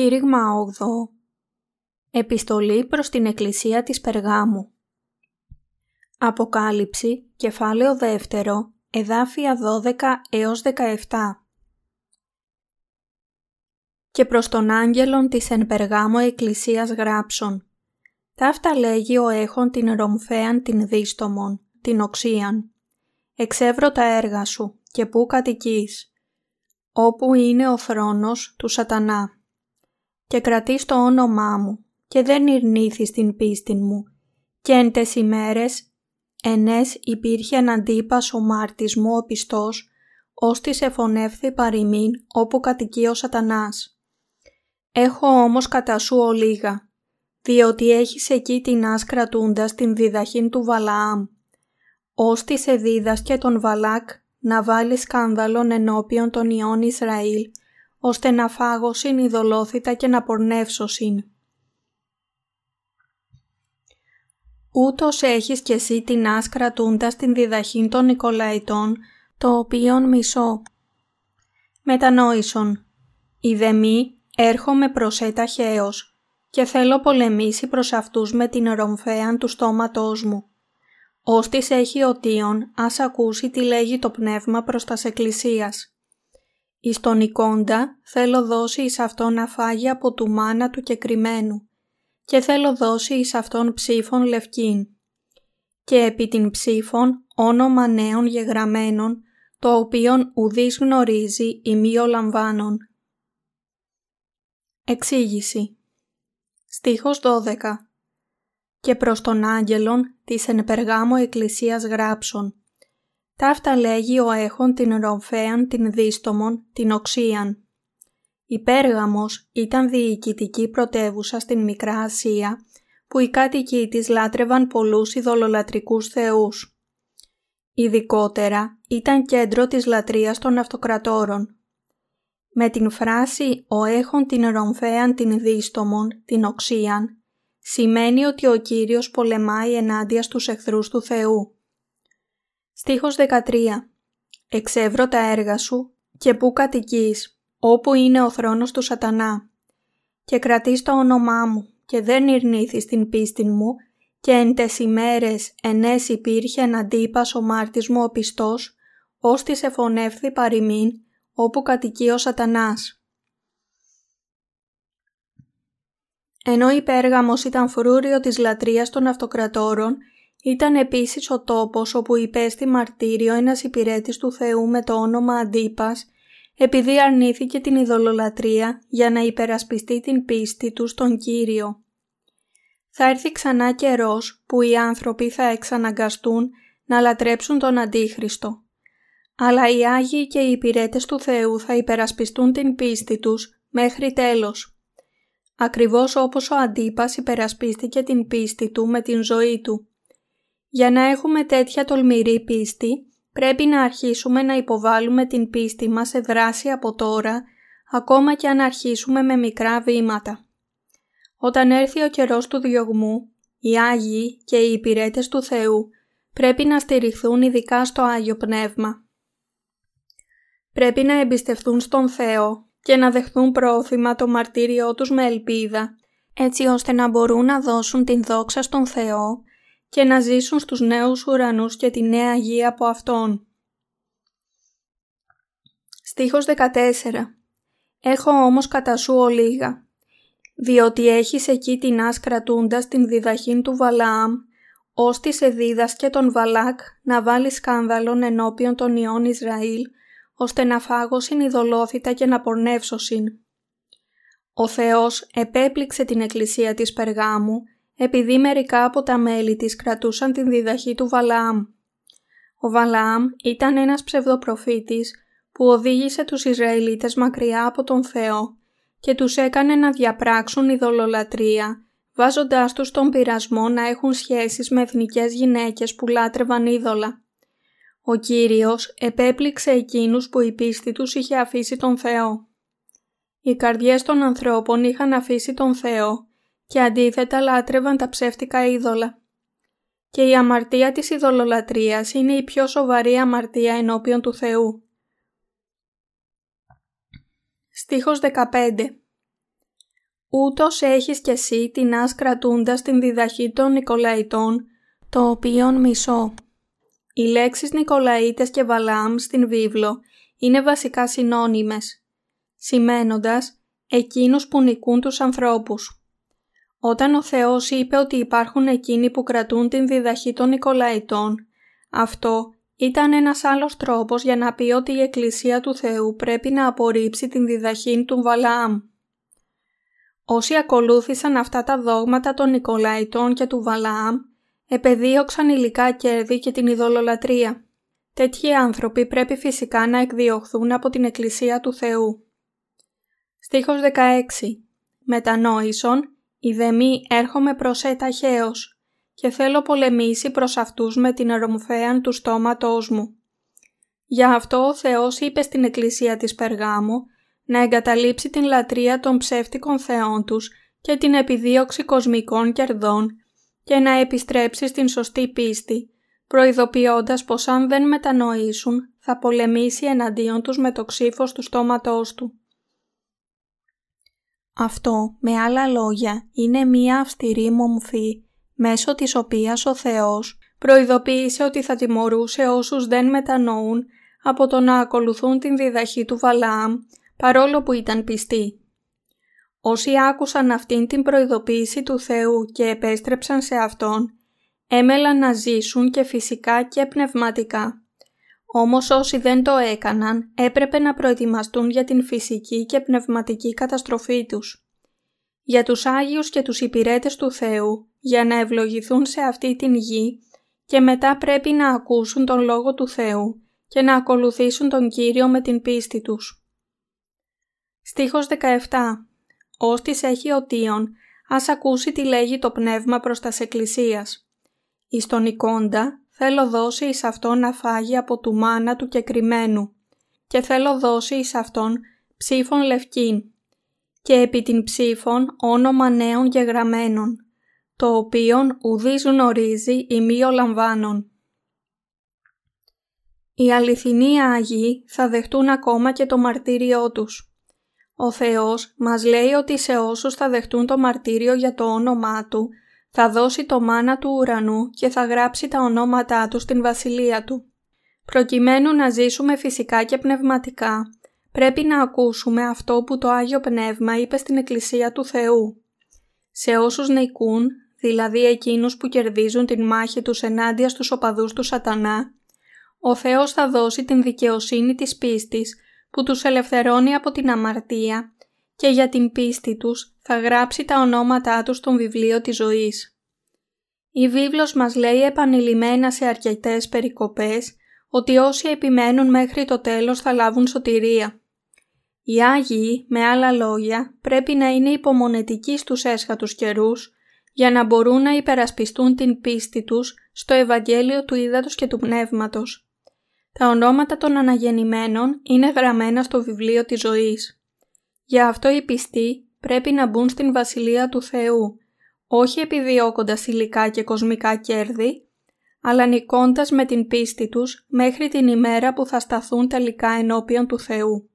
Κήρυγμα 8 Επιστολή προς την Εκκλησία της Περγάμου. Αποκάλυψη, κεφάλαιο 2, εδάφια 12 έως 17 Και προς τον άγγελον της εν Περγάμου Εκκλησίας γράψον Ταύτα λέγει ο έχων την ρομφέαν την δίστομον, την οξίαν. Εξεύρω τα έργα σου και πού κατοικείς, όπου είναι ο θρόνος του σατανά και κρατείς το όνομά μου και δεν ειρνήθης την πίστη μου και εν τες ημέρες ενές υπήρχε αντίπας ο μάρτης μου ο πιστός ώστις εφωνεύθη παροιμήν όπου κατοικεί ο σατανάς. Έχω όμως κατά σου ολίγα, διότι έχεις εκεί την κρατούντας την διδαχήν του Βαλαάμ, ώστε σε δίδασκε τον Βαλάκ να βάλεις σκάνδαλον ενώπιον των ιών Ισραήλ ώστε να φάγωσιν ειδωλόθητα και να πορνεύσωσιν. Ούτως έχεις κι εσύ την άσκρα τούντα στην διδαχήν των Νικολαϊτών, το οποίον μισώ. Μετανόησον, μη έρχομαι προς έτα χέος και θέλω πολεμήσει προς αυτούς με την ρομφέαν του στόματός μου. Όστις έχει οτίον, ας ακούσει τι λέγει το πνεύμα προς τας εκκλησίας. Εις τον εικόντα θέλω δώσει εις αυτόν να φάγει από του μάνα του κεκριμένου και θέλω δώσει εις αυτόν ψήφων λευκήν. Και επί την ψήφων όνομα νέων γεγραμμένων, το οποίον ουδής γνωρίζει ημίο λαμβάνων. Εξήγηση Στίχος 12 Και προς τον άγγελον της εν περγάμω εκκλησίας γράψων Ταύτα λέγει ο έχων την ρομφέαν την δίστομον την οξίαν. Η Πέργαμος ήταν διοικητική πρωτεύουσα στην Μικρά Ασία, που οι κάτοικοι της λάτρευαν πολλούς ειδωλολατρικούς θεούς. Ειδικότερα ήταν κέντρο της λατρείας των αυτοκρατόρων. Με την φράση «Ο έχων την ρομφέαν την δίστομον, την οξίαν» σημαίνει ότι ο Κύριος πολεμάει ενάντια στους εχθρούς του Θεού. Στίχος 13 «Εξεύρω τα έργα σου και πού κατοικείς, όπου είναι ο θρόνος του σατανά. Και κρατείς το όνομά μου και δεν ειρνήθεις την πίστη μου και εν τες ημέρες ενές υπήρχε αντίπας ο μάρτης μου ο πιστός, ώστις εφωνεύθη παροιμήν, όπου κατοικεί ο σατανάς. Ενώ η Πέργαμος ήταν φρούριο της λατρείας των αυτοκρατόρων, ήταν επίσης ο τόπος όπου υπέστη μαρτύριο ένας υπηρέτης του Θεού με το όνομα Αντίπας, επειδή αρνήθηκε την ειδωλολατρεία για να υπερασπιστεί την πίστη του στον Κύριο. Θα έρθει ξανά καιρός που οι άνθρωποι θα εξαναγκαστούν να λατρέψουν τον Αντίχριστο. Αλλά οι Άγιοι και οι υπηρέτες του Θεού θα υπερασπιστούν την πίστη τους μέχρι τέλος. Ακριβώς όπως ο Αντίπας υπερασπίστηκε την πίστη του με την ζωή του. Για να έχουμε τέτοια τολμηρή πίστη, πρέπει να αρχίσουμε να υποβάλουμε την πίστη μας σε δράση από τώρα, ακόμα και αν αρχίσουμε με μικρά βήματα. Όταν έρθει ο καιρός του διωγμού, οι Άγιοι και οι υπηρέτες του Θεού πρέπει να στηριχθούν ειδικά στο Άγιο Πνεύμα. Πρέπει να εμπιστευτούν στον Θεό και να δεχθούν πρόθυμα το μαρτύριό τους με ελπίδα, έτσι ώστε να μπορούν να δώσουν την δόξα στον Θεό και να ζήσουν στους νέους ουρανούς και τη νέα γη από Αυτόν. Στίχος 14 Έχω όμως κατά σου ολίγα, διότι έχεις εκεί την άσκρατούντας την διδαχήν του Βαλαάμ, ώστι σε δίδασκε τον Βαλάκ να βάλεις σκάνδαλον ενώπιον των ιών Ισραήλ, ώστε να φάγωσιν ειδωλόθητα και να πορνεύσωσιν. Ο Θεός επέπληξε την εκκλησία της Περγάμου επειδή μερικά από τα μέλη της κρατούσαν την διδαχή του Βαλαάμ. Ο Βαλαάμ ήταν ένας ψευδοπροφήτης που οδήγησε τους Ισραηλίτες μακριά από τον Θεό και τους έκανε να διαπράξουν ειδωλολατρεία, βάζοντάς τους τον πειρασμό να έχουν σχέσεις με εθνικές γυναίκες που λάτρευαν είδωλα. Ο Κύριος επέπληξε εκείνους που η πίστη τους είχε αφήσει τον Θεό. Οι καρδιές των ανθρώπων είχαν αφήσει τον Θεό και αντίθετα λάτρευαν τα ψεύτικα είδωλα. Και η αμαρτία της ειδωλολατρείας είναι η πιο σοβαρή αμαρτία ενώπιον του Θεού. Στίχος 15 Ούτως έχεις κι εσύ την κρατούντας την διδαχή των Νικολαϊτών, το οποίον μισώ. Οι λέξεις Νικολαίτες και Βαλάμ στην βίβλο είναι βασικά συνώνυμες, σημαίνοντας εκείνους που νικούν τους ανθρώπους. Όταν ο Θεός είπε ότι υπάρχουν εκείνοι που κρατούν την διδαχή των Νικολαϊτών, αυτό ήταν ένας άλλος τρόπος για να πει ότι η Εκκλησία του Θεού πρέπει να απορρίψει την διδαχή του Βαλάμ. Όσοι ακολούθησαν αυτά τα δόγματα των Νικολαϊτών και του Βαλάμ, επεδίωξαν υλικά κέρδη και την ειδωλολατρεία. Τέτοιοι άνθρωποι πρέπει φυσικά να εκδιωχθούν από την Εκκλησία του Θεού. Στίχος 16 Μετανόησον, ιδεμή έρχομαι προς έταχαίως και θέλω πολεμήσει προς αυτούς με την αρωμφέαν του στόματός μου. Γι' αυτό ο Θεός είπε στην Εκκλησία της Περγάμου να εγκαταλείψει την λατρεία των ψεύτικων θεών τους και την επιδίωξη κοσμικών κερδών και να επιστρέψει στην σωστή πίστη, προειδοποιώντας πως αν δεν μετανοήσουν θα πολεμήσει εναντίον τους με το ξύφος του στόματός του. Αυτό, με άλλα λόγια, είναι μία αυστηρή μομφή, μέσω της οποίας ο Θεός προειδοποίησε ότι θα τιμωρούσε όσους δεν μετανοούν από το να ακολουθούν την διδαχή του Βαλάμ, παρόλο που ήταν πιστοί. Όσοι άκουσαν αυτήν την προειδοποίηση του Θεού και επέστρεψαν σε Αυτόν, έμελαν να ζήσουν και φυσικά και πνευματικά. Όμως όσοι δεν το έκαναν έπρεπε να προετοιμαστούν για την φυσική και πνευματική καταστροφή τους. Για τους Άγιους και τους υπηρέτες του Θεού, για να ευλογηθούν σε αυτή την γη και μετά πρέπει να ακούσουν τον Λόγο του Θεού και να ακολουθήσουν τον Κύριο με την πίστη τους. Στίχος 17 Όστις έχει οτίον, ας ακούσει τι λέγει το πνεύμα προς τας εκκλησίας. Εις τον εικόντα θέλω δώσει εις αυτόν να φάγει από του μάνα του κεκριμένου και θέλω δώσει εις αυτόν ψήφων λευκήν και επί την ψήφων όνομα νέων γραμμένων, το οποίον ουδείς γνωρίζει ημίω λαμβάνων. Οι αληθινοί Άγιοι θα δεχτούν ακόμα και το μαρτύριό τους. Ο Θεός μας λέει ότι σε όσους θα δεχτούν το μαρτύριο για το όνομά Του, θα δώσει το μάνα του ουρανού και θα γράψει τα ονόματά Του στην βασιλεία Του. Προκειμένου να ζήσουμε φυσικά και πνευματικά, πρέπει να ακούσουμε αυτό που το Άγιο Πνεύμα είπε στην Εκκλησία του Θεού. Σε όσους νικούν, δηλαδή εκείνους που κερδίζουν την μάχη τους ενάντια στους οπαδούς του σατανά, ο Θεός θα δώσει την δικαιοσύνη της πίστης που τους ελευθερώνει από την αμαρτία και για την πίστη τους θα γράψει τα ονόματά τους στον βιβλίο της ζωής. Η βίβλος μας λέει επανειλημμένα σε αρκετές περικοπές ότι όσοι επιμένουν μέχρι το τέλος θα λάβουν σωτηρία. Οι Άγιοι, με άλλα λόγια, πρέπει να είναι υπομονετικοί στους έσχατους καιρούς για να μπορούν να υπερασπιστούν την πίστη τους στο Ευαγγέλιο του Ήδατος και του Πνεύματος τα ονόματα των αναγεννημένων είναι γραμμένα στο βιβλίο της ζωής. Γι' αυτό οι πιστοί πρέπει να μπουν στην Βασιλεία του Θεού, όχι επιδιώκοντας υλικά και κοσμικά κέρδη, αλλά νικώντας με την πίστη τους μέχρι την ημέρα που θα σταθούν τελικά ενώπιον του Θεού.